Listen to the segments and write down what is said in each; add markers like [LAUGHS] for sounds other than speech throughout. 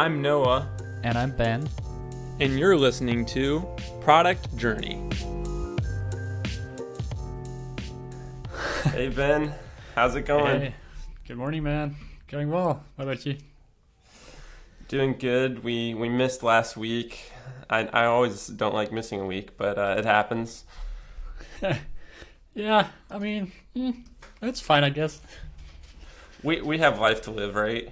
I'm Noah, And I'm Ben. and you're listening to Product Journey. Hey Ben, how's it going? Hey, good morning, man. Going well. How about you? Doing good. We we missed last week. I I always don't like missing a week, but uh, it happens. [LAUGHS] Yeah, I mean, mm, it's fine, I guess. We we have life to live, right?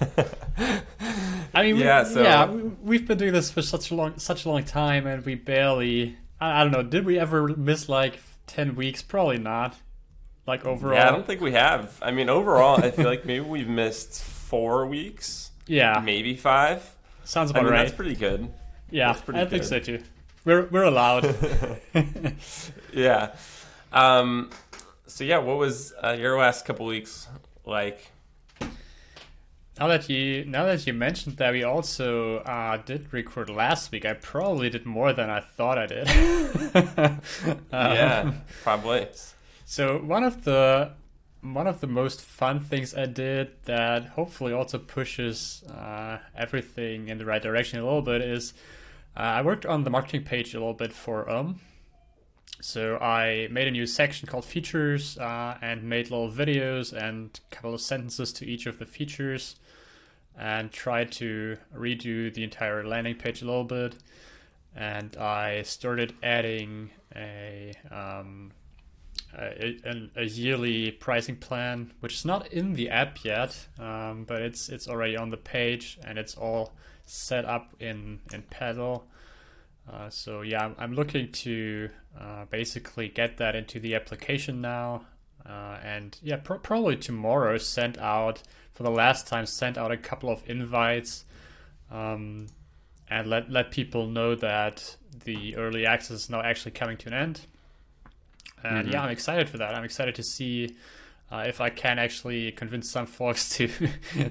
Yeah. [LAUGHS] I mean, Yeah, we, so- yeah, we- we've been doing this for such a long, such a long time, and we barely. I, I don't know. Did we ever miss like ten weeks? Probably not. Like overall. Yeah, I don't think we have. I mean, overall, I feel like maybe we've missed four weeks, Yeah, maybe five. sounds I about mean, right. that's pretty good. yeah, that's pretty I think good. so too. We're we're allowed. [LAUGHS] [LAUGHS] Yeah. Um. So yeah, what was uh, your last couple weeks like? Now that you now that you mentioned that we also uh, did record last week, I probably did more than I thought I did. [LAUGHS] Um, yeah, probably. So one of the one of the most fun things I did that hopefully also pushes uh, everything in the right direction a little bit is uh, I worked on the marketing page a little bit for um. So I made a new section called features uh, and made little videos and a couple of sentences to each of the features and tried to redo the entire landing page a little bit. And I started adding a um, a, a, yearly pricing plan, which is not in the app yet, um, but it's it's already on the page and it's all set up in in Paddle. Uh, so yeah, I'm, looking to uh, basically get that into the application now, uh, and yeah, pro- probably tomorrow send out for the last time send out a couple of invites, um, and let let people know that the early access is now actually coming to an end. And yeah, I'm excited for that. I'm excited to see uh, if I can actually convince some [LAUGHS] folks to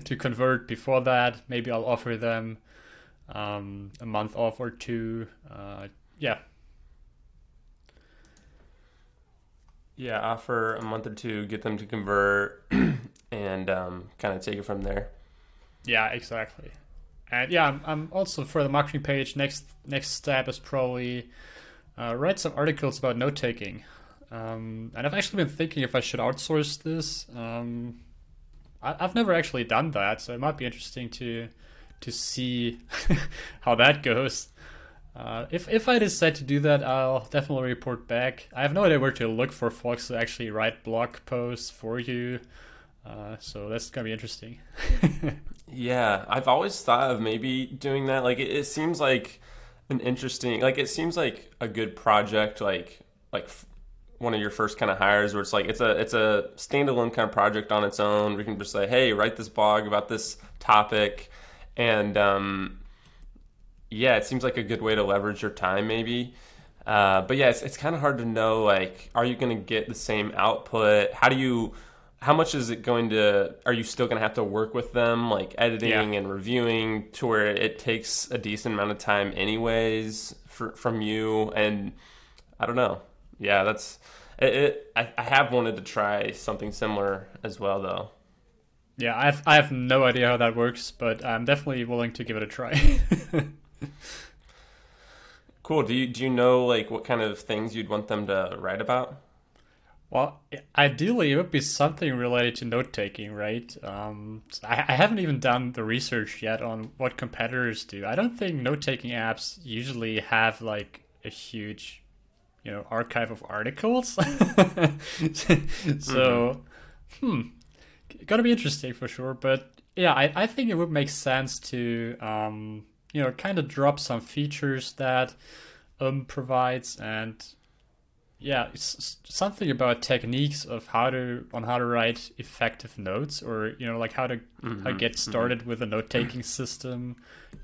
to convert before that. Maybe I'll offer them um, a month off or two. Uh, yeah, Yeah, offer a month or two, get them to convert, [CLEARS THROAT] and um, kind of take it from there. yeah, exactly. And yeah, I'm, also for the marketing page. Next next step is probably uh, write some articles about note taking. Um, and I've actually been thinking if I should outsource this. Um, I, I've never actually done that, so it might be interesting to to see [LAUGHS] how that goes. Uh, if if I decide to do that, I'll definitely report back. I have no idea where to look for folks to actually write blog posts for you. Uh, so that's gonna be interesting. [LAUGHS] Yeah, I've always thought of maybe doing that. Like, it, it seems like an interesting, like, it seems like a good project, like, like f- one of your first kind of hires, where it's like it's a it's a standalone kind of project on its own. We can just say, hey, write this blog about this topic, and um, yeah, it seems like a good way to leverage your time, maybe. Uh, but yeah, it's, it's kind of hard to know. Like, are you going to get the same output? How do you? How much is it going to? Are you still going to have to work with them, like editing Yeah. and reviewing, to where it takes a decent amount of time, anyways, for, from you? And I don't know. Yeah, that's it. it I, I have wanted to try something similar as well, though. Yeah, I have I have no idea how that works, but I'm definitely willing to give it a try. [LAUGHS] Cool. Do you do you know like what kind of things you'd want them to write about? well, ideally, it would be something related to note taking, right? Um, I, I haven't even done the research yet on what competitors do. I don't think note taking apps usually have like a huge, you know, archive of articles. [LAUGHS] so, hmm, gonna be interesting for sure. But yeah, I, I think it would make sense to um, you know kind of drop some features that um provides and yeah it's something about techniques of how to on how to write effective notes or you know like how to how to get started with a note [CLEARS THROAT] taking system.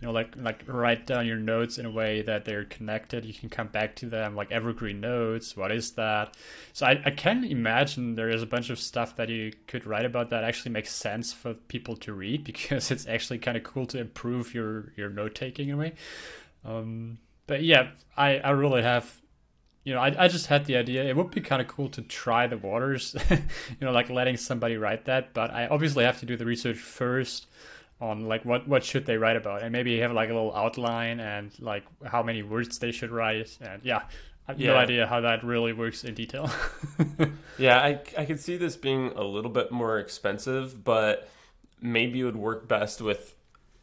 You know like like write down your notes in a way that they're connected. You can come back to them like evergreen notes what is that? So i, I can imagine there is a bunch of stuff that you could write about that actually makes sense for people to read [LAUGHS] because it's actually kind of cool to improve your your note taking in a way. Um, but yeah i i really have you know, I, I just had the idea. It would be kind of cool to try the waters, [LAUGHS] you know, like letting somebody write that. But I obviously have to do the research first on like what what should they write about, and maybe have like a little outline and like how many words they should write, and yeah. I have no idea how that really works in detail. [LAUGHS] Yeah, I, I could see this being a little bit more expensive, but maybe it would work best with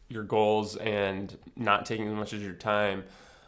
your goals and not taking as much of your time.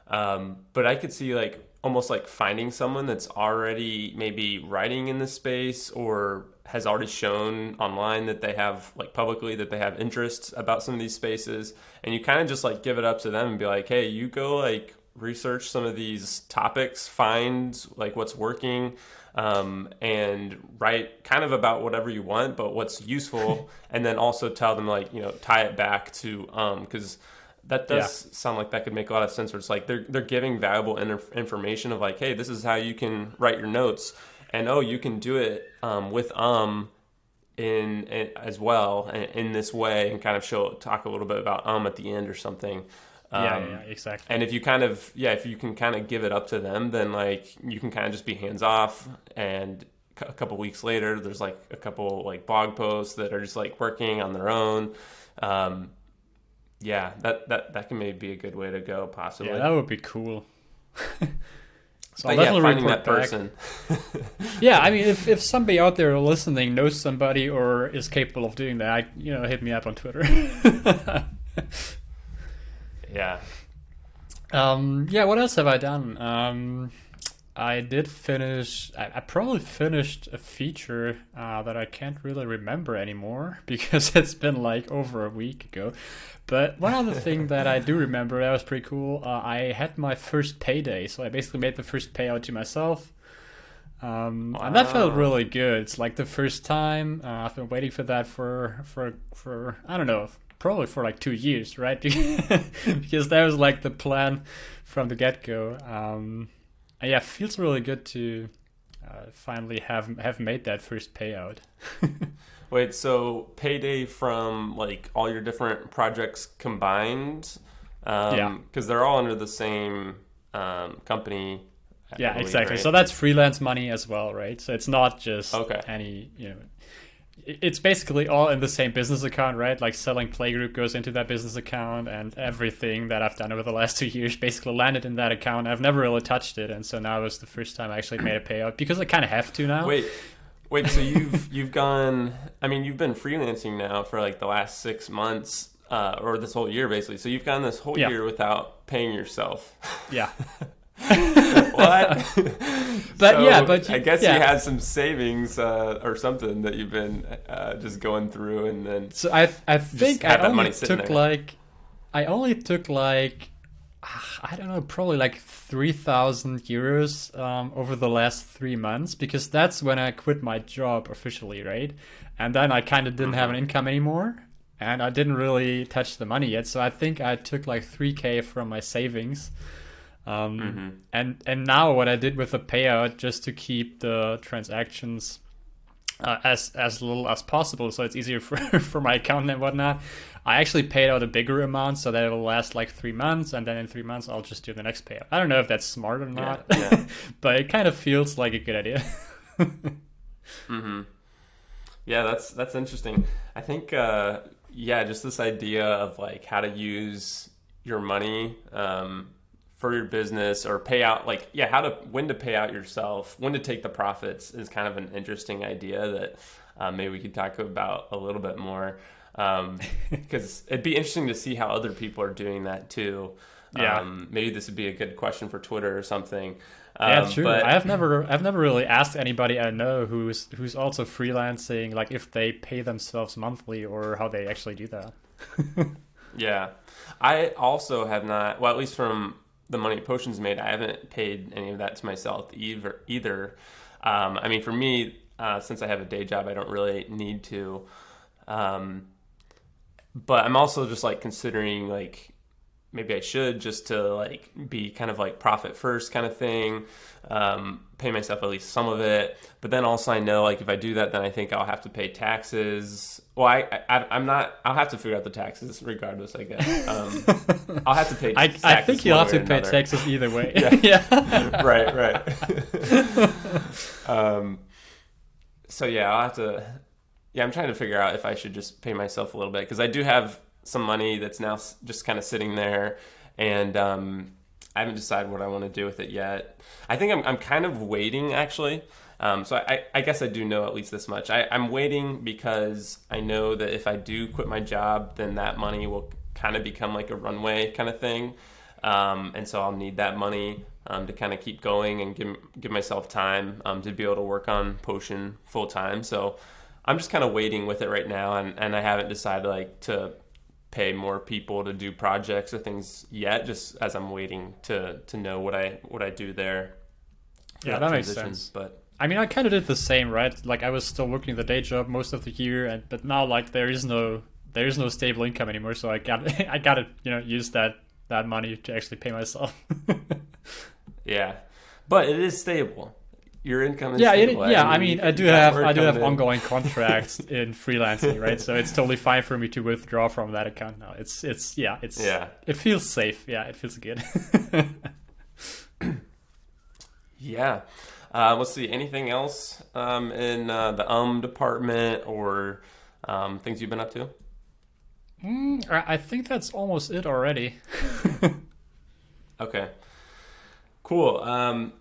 Um, but I could see like almost like finding someone that's already maybe writing in this space or has already shown online that they have like publicly that they have interests about some of these spaces and you kind of just like give it up to them and be like hey you go like research some of these topics find like what's working um, and write kind of about whatever you want but what's useful [LAUGHS] and then also tell them like you know tie it back to um because that does sound like that could make a lot of sense where it's like they're, they're giving valuable information of like hey this is how you can write your notes and oh you can do it um, with um in, in as well in, in this way and kind of show talk a little bit about um at the end or something. Yeah, Um, yeah, yeah, exactly. and if you kind of yeah if you can kind of give it up to them then like you can kind of just be hands off and a couple weeks later there's like a couple like blog posts that are just like working on their own. Um yeah that that that can maybe be a good way to go possibly Yeah, that would be cool. [LAUGHS] so but I'll yeah definitely finding that back. person [LAUGHS] [LAUGHS] Yeah, I mean, if, if somebody out there listening knows somebody or is capable of doing that, you know, hit me up on Twitter. yeah um, yeah, what else have I done? Um, I did finish. I, I probably finished a feature uh, that I can't really remember anymore [LAUGHS] because it's been like over a week ago. But one other thing [LAUGHS] that I do remember that was pretty cool. Uh, I had my first payday, so I basically made the first payout to myself. Um, and that felt really good. It's like the first time. Uh, I've been waiting for that for for for I don't know, probably for like two years, right? [LAUGHS] because that was like the plan from the get go. Um, yeah, it feels really good to uh, finally have have made that first payout. [LAUGHS] wait so payday from like all your different projects combined um Yeah. because they're all under the same um company I yeah, believe, exactly. right? So that's freelance money as well, right? So it's not just Okay. any, you know, it's basically all in the same business account, right? Like selling Playgroup goes into that business account, and everything that I've done over the last [LAUGHS] two years basically landed in that account. I've never really touched it, and so now was the first time I actually made a payout because I kind of have to now. Wait, wait. So you've [LAUGHS] you've gone. I mean, you've been freelancing now for like the last six months, uh, or this whole year, basically. So you've gone this whole Yeah. year without paying yourself. Yeah, [LAUGHS] [LAUGHS] what? [LAUGHS] But So yeah, but I guess yeah. you had some savings uh, or something that you've been uh, just going through, and then So I I think I only took there. like I only took like ah, I don't know probably like three thousand euros um, over the last three months because that's when I quit my job officially, right? And then I kind of didn't have Mm-hmm. an income anymore, and I didn't really touch the money yet. So I think I took like three k from my savings. Um, Mm-hmm. and and now what I did with the payout just to keep the transactions uh, as as little as possible, so it's easier [LAUGHS] for for my accountant and whatnot. I actually paid out a bigger amount so that it'll last like three months, and then in three months I'll just do the next payout. I don't know if that's smart or not, yeah. [LAUGHS] but it kind of feels like a good idea. [LAUGHS] Mm-hmm. Yeah, that's that's interesting. I think uh, yeah, just this idea of like how to use your money um, for your business or pay out like yeah, how to when to pay out yourself, when to take the profits is kind of an interesting idea that uh, maybe we could talk about a little bit more [LAUGHS] because it'd be interesting to see how other people are doing that too. Yeah. Um, maybe this would be a good question for Twitter or something. yeah, Um, true. But I have never I've never really asked anybody I know who's who's also freelancing, like if they pay themselves monthly or how they actually do that. [LAUGHS] Yeah. I also have not, well, at least from the money Potions made, I haven't paid any of that to myself either. either. Um, I mean, for me, uh, since I have a day job, I don't really need to. Um, but I'm also just like considering like maybe I should just to like be kind of like profit first kind of thing, um, pay myself at least some of it. But then also I know like if I do that, then I think I'll have to pay taxes. Well, I, I I'm not. I'll have to figure out the taxes regardless. I guess um, [LAUGHS] I'll have to pay. I, taxes I think you'll have to pay another. taxes either way. [LAUGHS] Yeah. yeah. [LAUGHS] right, right. um, so yeah, I'll have to. Yeah, I'm trying to figure out if I should just pay myself a little bit because I do have some money that's now just kind of sitting there, and um, I haven't decided what I want to do with it yet. I think I'm I'm kind of waiting actually. Um, so I, I guess I do know at least this much. I, I'm waiting because I know that if I do quit my job, then that money will kind of become like a runway kind of thing. Um, and so I'll need that money um, to kind of keep going and give, give myself time um, to be able to work on Potion full time. So I'm just kind of waiting with it right now, and, and I haven't decided like to pay more people to do projects or things yet. Just as I'm waiting to to know what I what I do there. Yeah, that, that makes sense. But I mean, I kind of did the same, right? Like I was still working the day job most of the year, and but now like there is no there is no stable income anymore, so I got [LAUGHS] I got to you know use that that money to actually pay myself. [LAUGHS] yeah, but it is stable. Your income is yeah. It, yeah. I mean, I do have I do have in. ongoing [LAUGHS] contracts in freelancing, right? So it's totally fine for me to withdraw from that account now. It's it's yeah, it's yeah, it feels safe. Yeah, it feels good. [LAUGHS] yeah. Uh, let's see. Anything else um, in uh, the um department or um, things you've been up to? Mm, I think that's almost it already. [LAUGHS] okay. Cool. Um,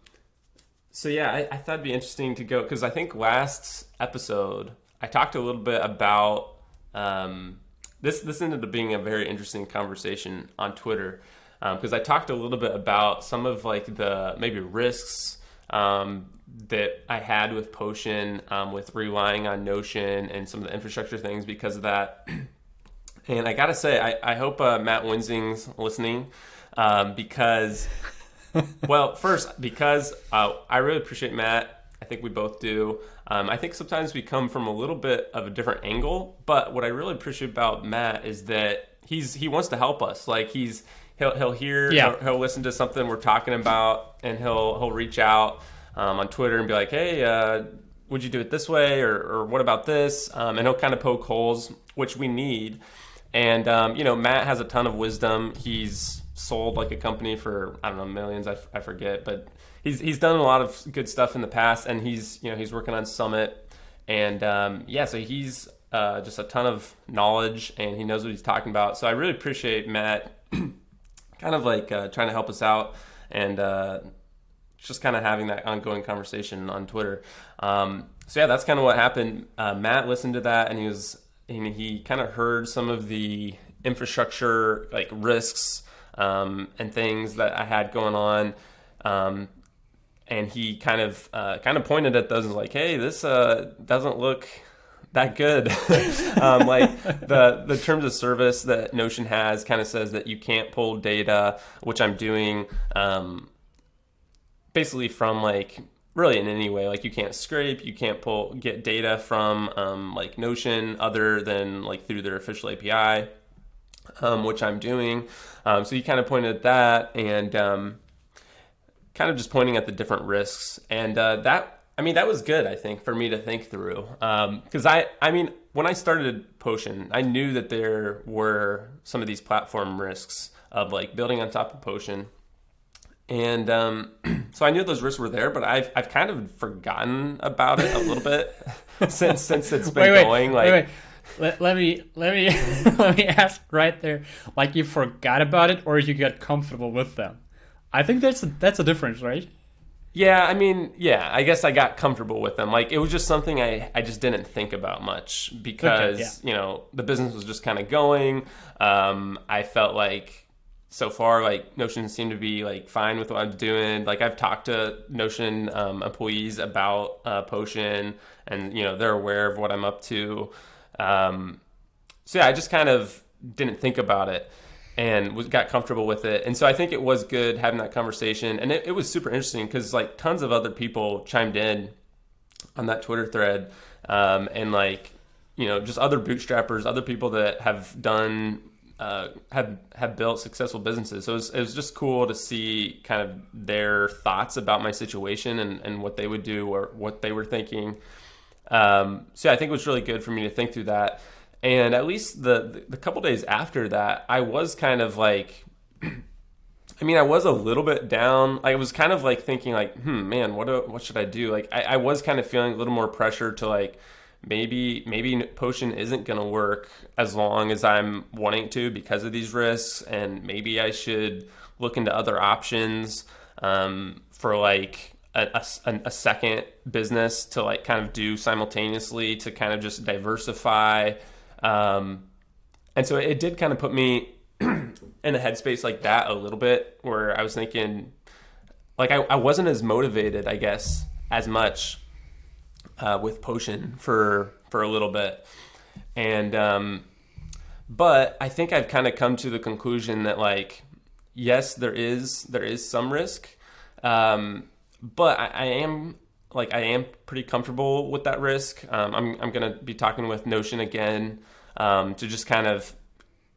so yeah, I, I, thought it'd be interesting to go because I think last episode I talked a little bit about um, this. This ended up being a very interesting conversation on Twitter because um, I talked a little bit about some of like the maybe risks um, that I had with Potion, um, with relying on Notion and some of the infrastructure things because of that. [CLEARS THROAT] and I gotta say, I, I hope uh, Matt Wensing's listening um, because, [LAUGHS] well, first because uh, I really appreciate Matt. I think we both do. Um, I think sometimes we come from a little bit of a different angle, but what I really appreciate about Matt is that he's he wants to help us. Like he's he'll he'll hear yeah. he'll, he'll, listen to something we're talking about and he'll he'll reach out um, on Twitter and be like, hey, uh, would you do it this way or, or what about this? Um, and he'll kind of poke holes, which we need. And um, you know, Matt has a ton of wisdom. He's sold like a company for I don't know millions. I, I forget, but he's he's done a lot of good stuff in the past, and he's you know he's working on Summit, and um, yeah, so he's uh, just a ton of knowledge, and he knows what he's talking about. So I really appreciate Matt [CLEARS THROAT] kind of like uh, trying to help us out and uh, just kind of having that ongoing conversation on Twitter. Um, so yeah, that's kind of what happened. Uh, Matt listened to that and he was and he kind of heard some of the infrastructure like risks um, and things that I had going on. Um, and he kind of uh, kind of pointed at those and was like, "Hey, this uh, doesn't look that good. [LAUGHS] um, like the the terms of service that Notion has kind of says that you can't pull data, which I'm doing, um, basically from like really in any way. Like you can't scrape, you can't pull get data from um, like Notion other than like through their official API, um, which I'm doing. Um, so you kind of pointed at that and um, kind of just pointing at the different risks and uh, that I mean, that was good, I think, for me to think through. Because um, I, I mean, when I started Potion, I knew that there were some of these platform risks of like building on top of Potion. And um, [CLEARS THROAT] so I knew those risks were there, but I've, I've kind of forgotten about it a little bit [LAUGHS] since since it's been wait, wait, going. Like, wait, let, let me let me [LAUGHS] let me ask right there. Like you forgot about it, or you got comfortable with them? I think that's a, that's a difference, right? Yeah, I mean, yeah, I guess I got comfortable with them. Like it was just something I, I just didn't think about much because, okay, yeah. you know, the business was just kind of going. Um, I felt like so far like Notion seemed to be like fine with what I'm doing. Like I've talked to Notion um, employees about uh, Potion and, you know, they're aware of what I'm up to. Um, so yeah, I just kind of didn't think about it and was, got comfortable with it. And so I think it was good having that conversation. And it, it was super interesting because like tons of other people chimed in on that Twitter thread. Um, and like, you know, just other bootstrappers, other people that have done, uh, have, have built successful businesses. So it was, it was just cool to see kind of their thoughts about my situation and, and what they would do or what they were thinking. Um, so yeah, I think it was really good for me to think through that. And at least the the couple days after that, I was kind of like, [CLEARS THROAT] I mean, I was a little bit down. I was kind of like thinking like, hmm, man, what do, what should I do? Like, I, I was kind of feeling a little more pressure to like maybe maybe Potion isn't going to work as long as I'm wanting to because of these risks, and maybe I should look into other options um, for like a, a, a, second business to like kind of do simultaneously to kind of just diversify. Um, and so it did kind of put me [CLEARS THROAT] in a headspace like that a little bit where I was thinking, like, I, I wasn't as motivated, I guess, as much uh, with Potion for for a little bit. And, um, but I think I've kind of come to the conclusion that, like, yes, there is there is some risk, um, but I, I, am like I am pretty comfortable with that risk. Um, I'm I'm gonna be talking with Notion again um, to just kind of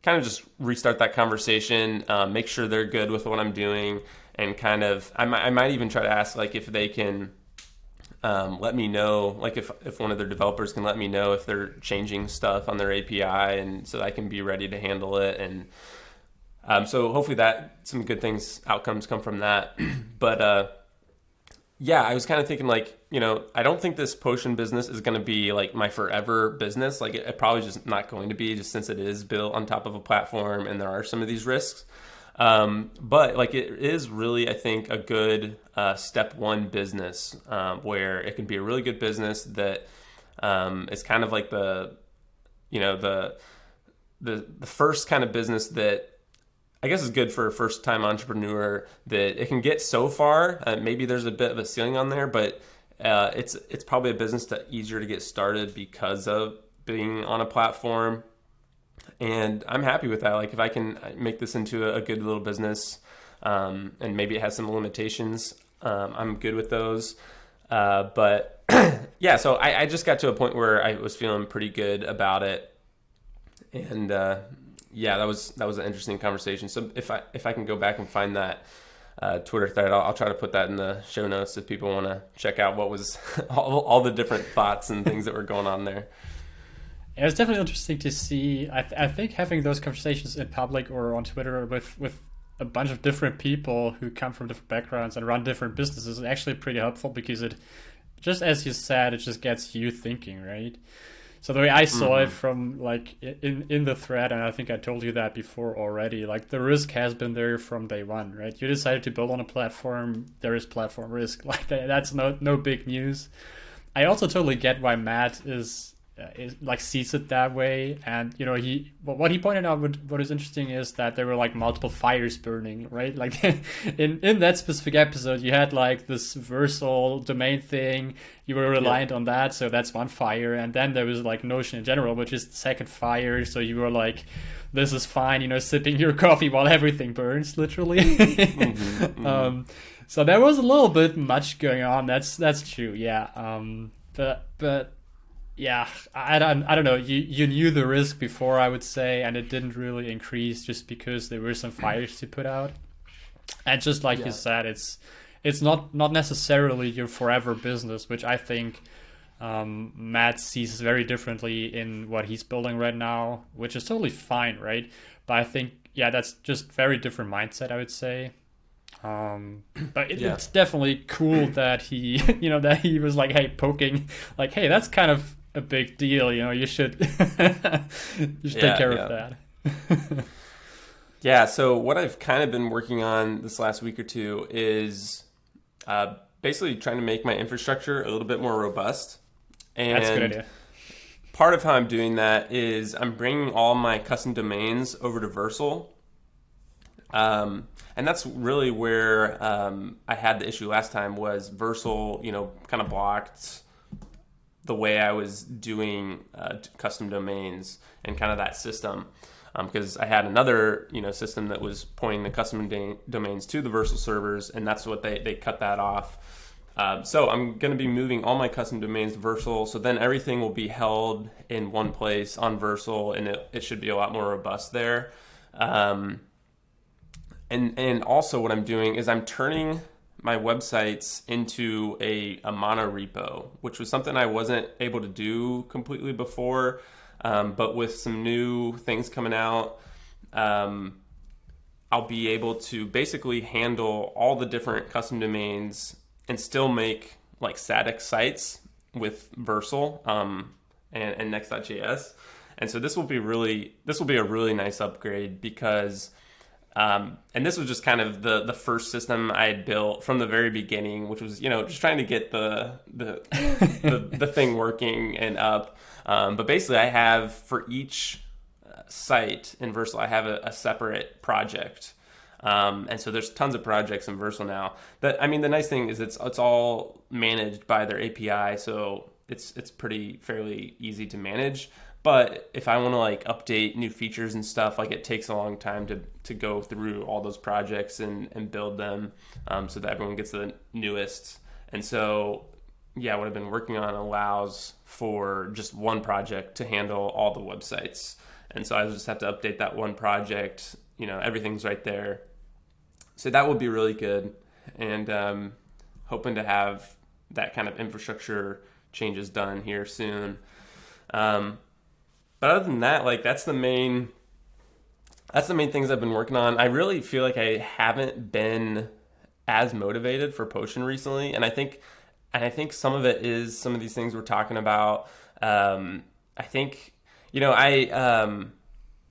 kind of just restart that conversation, uh, make sure they're good with what I'm doing, and kind of I might I might even try to ask like if they can. Um, let me know, like if, if one of their developers can let me know if they're changing stuff on their API, and so that I can be ready to handle it. And um, so hopefully that some good things outcomes come from that. [CLEARS THROAT] but uh, yeah, I was kind of thinking like you know I don't think this potion business is going to be like my forever business. Like it, it, probably just not going to be just since it is built on top of a platform and there are some of these risks. Um, but like it is really I think a good uh, step one business um, where it can be a really good business that um, is kind of like the you know the the the first kind of business that I guess it's good for a first time entrepreneur that it can get so far. Uh, maybe there's a bit of a ceiling on there, but uh, it's it's probably a business that easier to get started because of being on a platform. And I'm happy with that. Like if I can make this into a, good little business, um, and maybe it has some limitations, um, I'm good with those. Uh, but [CLEARS THROAT] yeah, so I, I, just got to a point where I was feeling pretty good about it, and uh, yeah, that was that was an interesting conversation. So if I if I can go back and find that uh, Twitter thread, I'll, I'll, try to put that in the show notes if people want to check out what was [LAUGHS] all, all the different thoughts and things that were going on there. It was definitely interesting to see. I, th- I think having those conversations in public or on Twitter with with a bunch of different people who come from different backgrounds and run different businesses is actually pretty helpful because it just as you said, it just gets you thinking, right? So the way I saw mm-hmm. it from like in in the thread, and I think I told you that before already. Like the risk has been there from day one, right? You decided to build on a platform. There is platform risk. [LAUGHS] Like that's no no big news. I also totally get why Matt is uh, is, like sees it that way. And you know he what he pointed out what, what is interesting is that there were like multiple fires burning right? [LAUGHS] Like in in that specific episode you had like this Vercel domain thing. You were reliant yeah. on that so that's one fire. And then there was like notion in general which is the second fire. So you were like this is fine you know sipping [LAUGHS] your coffee while everything burns literally. Mm-hmm, [LAUGHS] mm-hmm. Um, so there was a little bit much going on. That's that's true yeah. Um but but yeah, I don't, I don't know. You you knew the risk before, I would say, and it didn't really increase just because there were some fires to put out. And just like yeah. you said, it's it's not not necessarily your forever business, which I think um, Matt sees very differently in what he's building right now, which is totally fine, right? But I think yeah, that's just very different mindset, I would say. Um, but it, yeah. it's definitely cool that he, [LAUGHS] you know, that he was like, hey, poking, like, hey, that's kind of a big deal. You know, you should [LAUGHS] you should yeah, take care yeah. of that. yeah. So what I've kind of been working on this last week or two is uh, basically trying to make my infrastructure a little bit more robust. And That's a good idea. Part of how I'm doing that is I'm bringing all my custom domains over to Vercel. Um, and that's really where um, I had the issue last time was Vercel, you know, kind of blocked the way I was doing uh, custom domains and kind of that system. Because um, I had another, you know, system that was pointing the custom da- domains to the Vercel servers, and that's what they they cut that off. Uh, so I'm going to be moving all my custom domains to Vercel. So then everything will be held in one place on Vercel, and it, it should be a lot more robust there. Um, and and also what I'm doing is I'm turning my websites into a, a mono repo, which was something I wasn't able to do completely before. Um, but with some new things coming out, um, I'll be able to basically handle all the different custom domains and still make like static sites with Vercel. Um, and, and Next.js. And so this will be really this will be a really nice upgrade because um, and this was just kind of the the first system I had built from the very beginning, which was you know just trying to get the the the, the, thing working and up. Um, but basically, I have for each uh, site in Vercel, I have a, a separate project. Um, and so there's tons of projects in Vercel now. That I mean, the nice thing is it's it's all managed by their API, so it's it's pretty fairly easy to manage. But if I want to like update new features and stuff, like it takes a long time to, to go through all those projects and, and build them um, so that everyone gets the newest. And so, yeah, what I've been working on allows for just one project to handle all the websites. And so I just have to update that one project. You know, everything's right there. So that would be really good. And um, hoping to have that kind of infrastructure changes done here soon. Um, but other than that, like that's the main that's the main things I've been working on. I really feel like I haven't been as motivated for potion recently, and I think and I think some of it is some of these things we're talking about. Um, I think you know I um,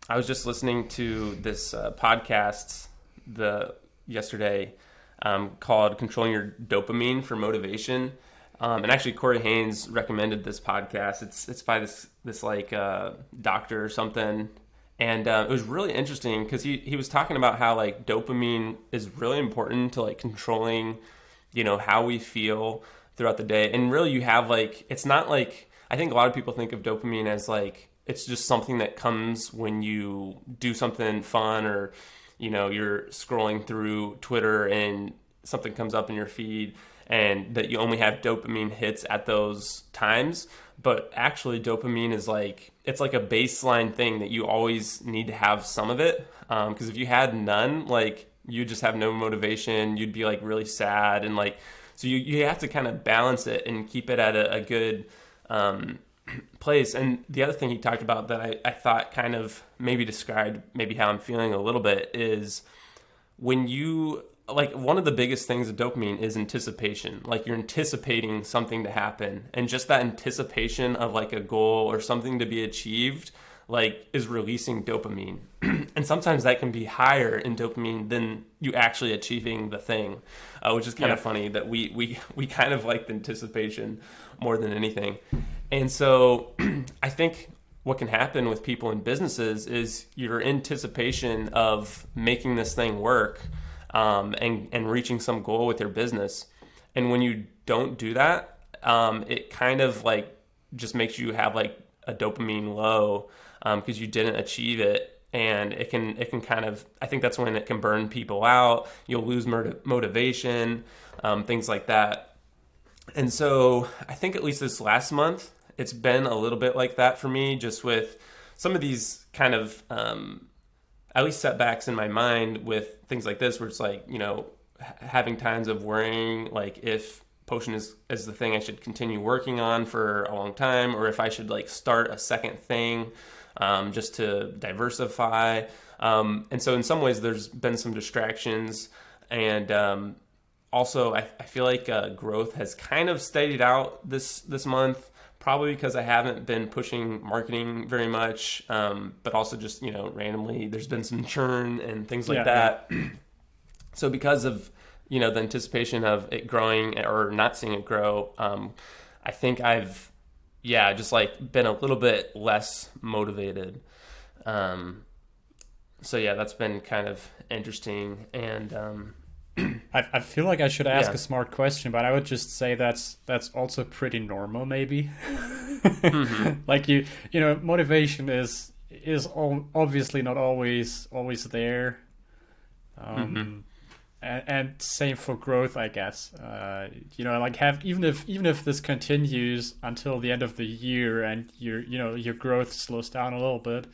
I was just listening to this uh, podcast the yesterday um, called "Controlling Your Dopamine for Motivation," Um, and actually, Corey Haines recommended this podcast. It's it's by this this like uh, doctor or something, and uh, it was really interesting because he he was talking about how like dopamine is really important to like controlling, you know, how we feel throughout the day. And really, you have like it's not like I think a lot of people think of dopamine as like it's just something that comes when you do something fun or you know you're scrolling through Twitter and something comes up in your feed and that you only have dopamine hits at those times. But actually dopamine is like it's like a baseline thing that you always need to have some of it. Because um, if you had none like you just have no motivation. You'd be like really sad and like so you, you have to kind of balance it and keep it at a, a good um, [CLEARS THROAT] place. And the other thing he talked about that I, I thought kind of maybe described maybe how i'm feeling a little bit is when you like one of the biggest things of dopamine is anticipation. Like you're anticipating something to happen and just that anticipation of like a goal or something to be achieved like is releasing dopamine. [CLEARS THROAT] And sometimes that can be higher in dopamine than you actually achieving the thing uh, which is kind yeah. of funny that we we [LAUGHS] we kind of like the anticipation more than anything. And so [CLEARS THROAT] i think what can happen with people in businesses is your anticipation of making this thing work um, and and reaching some goal with your business. And when you don't do that, um, it kind of like just makes you have like a dopamine low because um, you didn't achieve it, and it can it can kind of I think that's when it can burn people out. You'll lose motivation, um, things like that. And so I think at least this last month, it's been a little bit like that for me, just with some of these kind of um, at least setbacks in my mind with things like this, where it's like you know having times of worrying like if potion is is the thing I should continue working on for a long time, or if I should like start a second thing um, just to diversify. Um, and so in some ways, there's been some distractions, and um, also I, I, feel like uh, growth has kind of steadied out this this month probably because I haven't been pushing marketing very much, um, but also just you know randomly there's been some churn and things like yeah, that. Yeah. [CLEARS THROAT] so because of you know the anticipation of it growing or not seeing it grow, um, I think I've yeah just like been a little bit less motivated. Um, so yeah, that's been kind of interesting and um, I, I feel like I should ask yeah. a smart question, but I would just say that's that's also pretty normal, maybe. mm-hmm. [LAUGHS] Like you, you know, motivation is is obviously not always always there. Um, mm-hmm. and, and, same for growth, I guess. Uh, you know, like have even if even if this continues until the end of the year and your you know your growth slows down a little bit,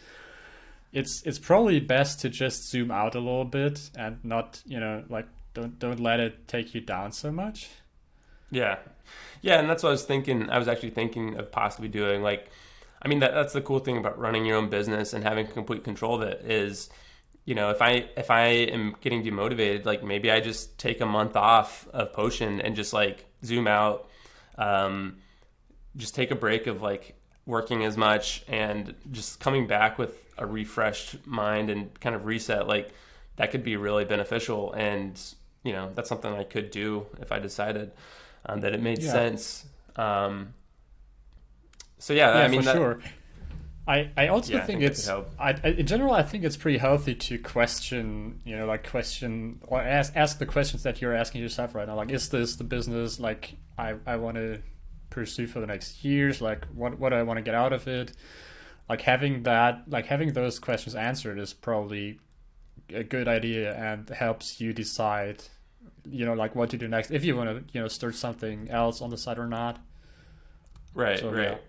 it's it's probably best to just zoom out a little bit and not you know like don't don't let it take you down so much. Yeah, yeah, and that's what I was thinking. I was actually thinking of possibly doing like, I mean, that that's the cool thing about running your own business and having complete control of it is, you know, if I if I am getting demotivated, like maybe I just take a month off of Potion and just like zoom out, um, just take a break of like working as much and just coming back with a refreshed mind and kind of reset like that could be really beneficial and you know that's something i could do if i decided um, that it made Yeah. sense um, so yeah, yeah, i mean for that, sure. I, I also Yeah, I think, think it's could help. I, I, in general I think it's pretty healthy to question you know like question or ask ask the questions that you're asking yourself right now like is this the business like I, I want to pursue for the next years like what what do I want to get out of it like having that like having those questions answered is probably a good idea and helps you decide you know like what to do next if you want to you know start something else on the side or not. Right So, right.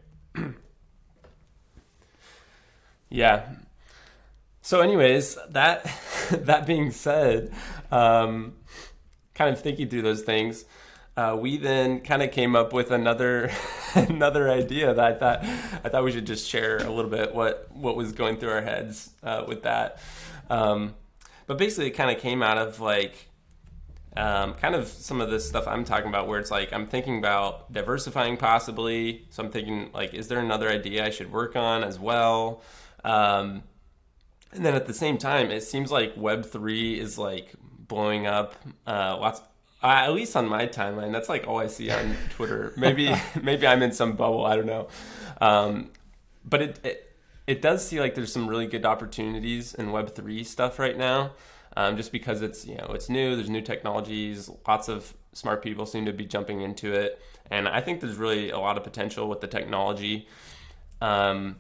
yeah. So anyways that [LAUGHS] that being said um, kind of thinking through those things uh, we then kind of came up with another [LAUGHS] another idea that I thought I thought we should just share a little bit what what was going through our heads uh, with that. Um, but basically, it kind of came out of like um, kind of some of this stuff I'm talking about, where it's like I'm thinking about diversifying possibly. So I'm thinking like, is there another idea I should work on as well? Um, and then at the same time, it seems like Web three is like blowing up. Uh, lots, uh, at least on my timeline. That's like all I see on Twitter. Maybe [LAUGHS] maybe I'm in some bubble. I don't know. Um, but it, it it does see like there's some really good opportunities in Web three stuff right now. Um, just because it's you know it's new, there's new technologies, lots of smart people seem to be jumping into it, and I think there's really a lot of potential with the technology. Um,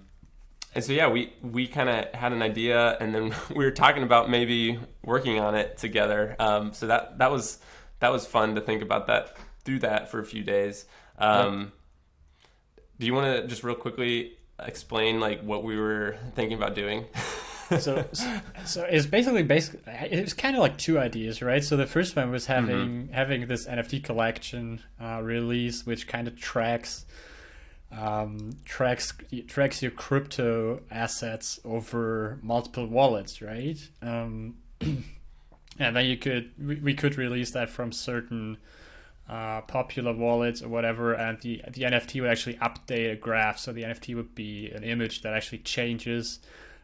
and so yeah, we we kind of had an idea, and then [LAUGHS] we were talking about maybe working on it together. Um, so that that was that was fun to think about that through that for a few days. Um, Do you want to just real quickly explain like what we were thinking about doing? [LAUGHS] so so it's basically basic it's kind of like two ideas right? So the first one was having having this nft collection uh, release which kind of tracks um, tracks tracks your crypto assets over multiple wallets right? Um, [CLEARS THROAT] and then you could we, we could release that from certain uh, popular wallets or whatever, and the the NFT would actually update a graph. So the NFT would be an image that actually changes,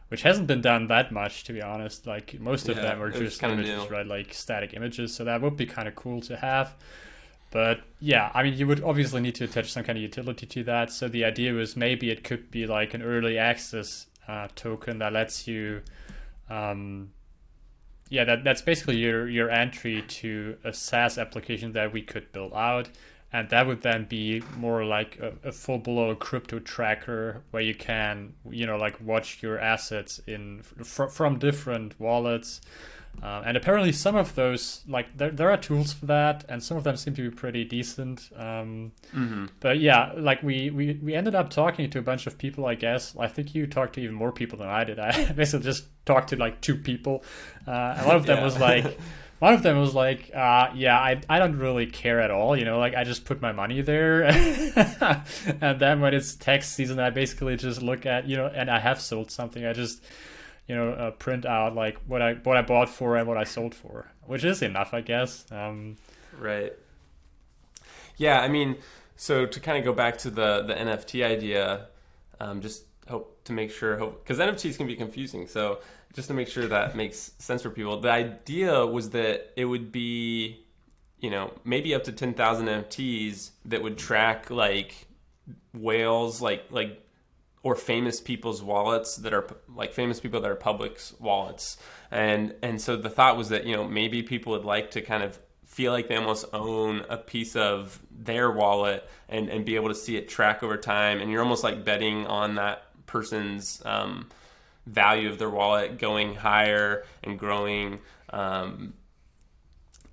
which hasn't been done that much, to be honest. Like most of Yeah, them are just images, new. right? Like static images. So that would be kind of cool to have. But yeah, I mean, you would obviously need to attach some kind of utility to that. So the idea was maybe it could be like an early access uh, token that lets you um, yeah, that, that's basically your, your entry to a SaaS application that we could build out. And that would then be more like a, a full blown crypto tracker where you can, you know, like watch your assets in fr- from different wallets. Um, and apparently, some of those, like, there, there are tools for that, and some of them seem to be pretty decent. Um, But yeah, like, we, we, we ended up talking to a bunch of people, I guess. I think you talked to even more people than I did. I [LAUGHS] basically just talked to like two people. Uh, and one of them Yeah. was like, [LAUGHS] one of them was like, uh, yeah, I, I don't really care at all, you know, like I just put my money there. [LAUGHS] and then when it's tax season, I basically just look at, you know, and I have sold something. I just, you know, uh, print out like what I what I bought for and what I sold for, which is enough, I guess. Um, Right. Yeah, I mean, so to kind of go back to the the NFT idea, um, just hope to make sure hope because NFTs can be confusing. So just to make sure that [LAUGHS] makes sense for people, the idea was that it would be, you know, maybe up to ten thousand NFTs that would track like whales, like like or famous people's wallets that are like famous people that are public's wallets and and so the thought was that you know maybe people would like to kind of feel like they almost own a piece of their wallet and and be able to see it track over time and you're almost like betting on that person's um, value of their wallet going higher and growing um,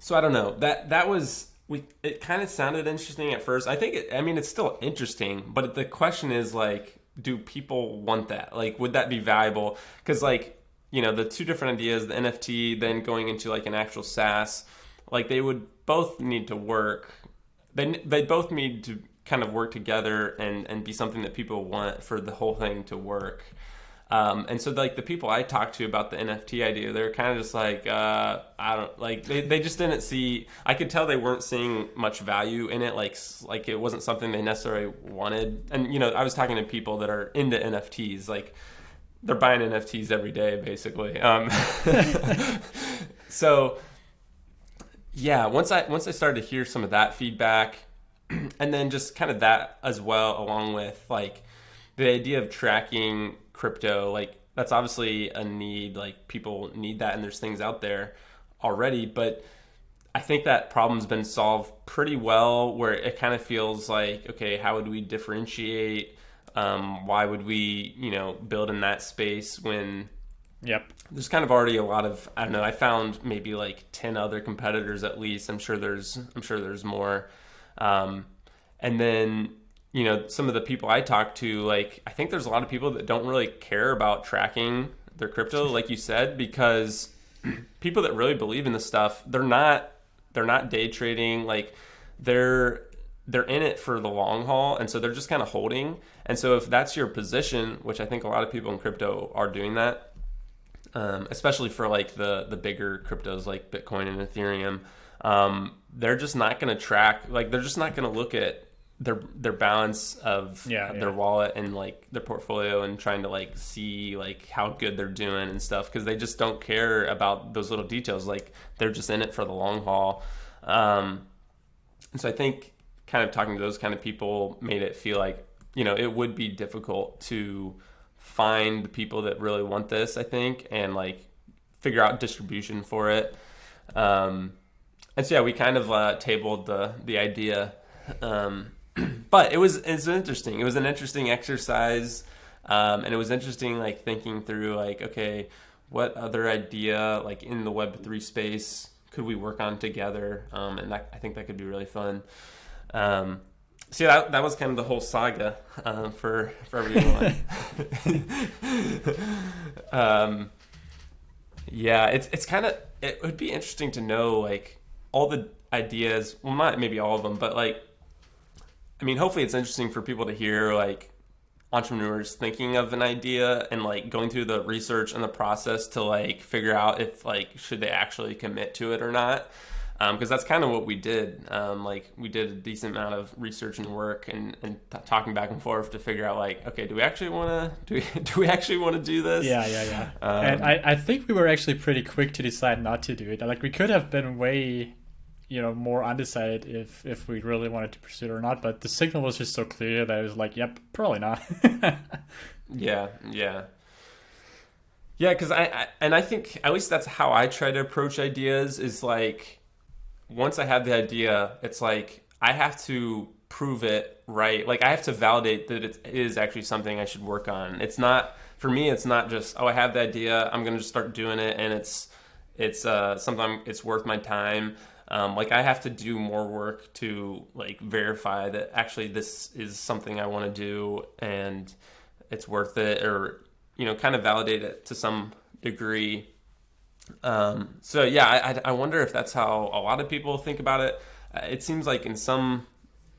so I don't know. That that was we. It kind of sounded interesting at first. I think. It, I mean, it's still interesting, but the question is like, do people want that? Like, would that be valuable? Because like, you know, the two different ideas, the NFT, then going into like an actual SaaS, like they would both need to work. They they both need to kind of work together and and be something that people want for the whole thing to work. Um, and so like the people I talked to about the NFT idea, they're kind of just like, uh, I don't like they, they just didn't see. I could tell they weren't seeing much value in it. Like like it wasn't something they necessarily wanted. And you know, I was talking to people that are into NFTs, like they're buying NFTs every day, basically. Um, [LAUGHS] so yeah, once I once I started to hear some of that feedback, [CLEARS THROAT] and then just kind of that as well, along with like the idea of tracking crypto, like that's obviously a need. Like people need that, and there's things out there already, but I think that problem's been solved pretty well. Where it kind of feels like, okay, how would we differentiate? Um, why would we, you know, build in that space when Yep. there's kind of already a lot of I don't know. I found maybe like ten other competitors at least. I'm sure there's I'm sure there's more. Um, and then you know some of the people I talk to, like I think there's a lot of people that don't really care about tracking their crypto, [LAUGHS] like you said, because people that really believe in this stuff, they're not they're not day trading. Like they're they're in it for the long haul, and so they're just kind of holding. And so if that's your position, which I think a lot of people in crypto are doing that, um, especially for like the the bigger cryptos like Bitcoin and Ethereum, um, they're just not going to track. Like they're just not going to look at their their balance of Yeah, their yeah. wallet and like their portfolio and trying to like see like how good they're doing and stuff because they just don't care about those little details. Like they're just in it for the long haul. Um, and so I think kind of talking to those kind of people made it feel like, you know, it would be difficult to find the people that really want this, I think, and like figure out distribution for it. Um, and so yeah, we kind of uh, tabled the the idea, um, [CLEARS THROAT] but it was it's interesting. It was an interesting exercise, um, and it was interesting like thinking through like okay, what other idea like in the Web three space could we work on together? Um, and that, I think that could be really fun. Um, so yeah, that, that was kind of the whole saga uh, for for everyone. [LAUGHS] [LAUGHS] um, yeah, it's it's kind of it would be interesting to know like all the ideas. Well, not maybe all of them, but like, I mean, hopefully it's interesting for people to hear like entrepreneurs thinking of an idea and like going through the research and the process to like figure out if like should they actually commit to it or not because that's kind of what we did um, like we did a decent amount of research and work and, and t- talking back and forth to figure out like okay do we actually want to do we, [LAUGHS] do we actually want to do this Yeah, yeah, yeah. Um, and I, I think we were actually pretty quick to decide not to do it. Like we could have been way, you know, more undecided if if we really wanted to pursue it or not. But the signal was just so clear that it was like, yep, probably not. [LAUGHS] Yeah, yeah, yeah. Because I, I and I think at least that's how I try to approach ideas. Is like once I have the idea, it's like I have to prove it right. Like I have to validate that it is actually something I should work on. It's not for me. It's not just oh I have the idea. I'm gonna just start doing it, and it's it's uh, something it's worth my time. Um, like I have to do more work to like verify that actually this is something I want to do and it's worth it, or you know, kind of validate it to some degree. Um, so yeah, I, I- wonder if that's how a lot of people think about it. Uh, It seems like in some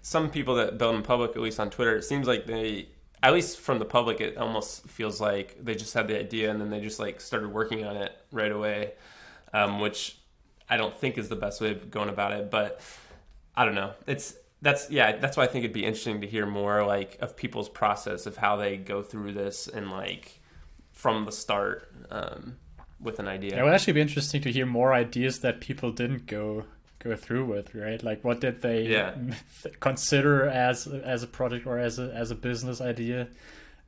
some people that build in public, at least on Twitter, it seems like they, at least from the public, it almost feels like they just had the idea and then they just like started working on it right away, um, which I don't think is the best way of going about it. But I don't know. It's that's yeah. That's why I think it'd be interesting to hear more like of people's process of how they go through this and like from the start um, with an idea. it would actually be interesting to hear more ideas that people didn't go go through with, right? Like what did they Yeah. [LAUGHS] consider as as a project or as a as a business idea,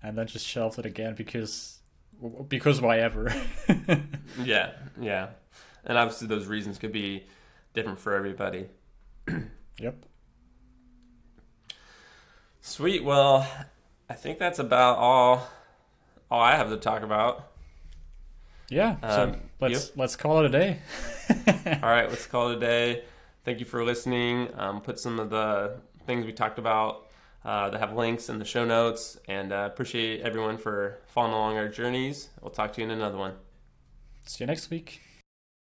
and then just shelved it again because because why ever? [LAUGHS] Yeah, yeah. And obviously those reasons could be different for everybody. [CLEARS THROAT] yep. Sweet. Well, I think that's about all all I have to talk about. Yeah. So Um, let's let's call it a day. [LAUGHS] All right, let's call it a day. Thank you for listening. Um, put some of the things we talked about uh, that have links in the show notes, and uh, appreciate everyone for following along our journeys. We'll talk to you in another one. See you next week.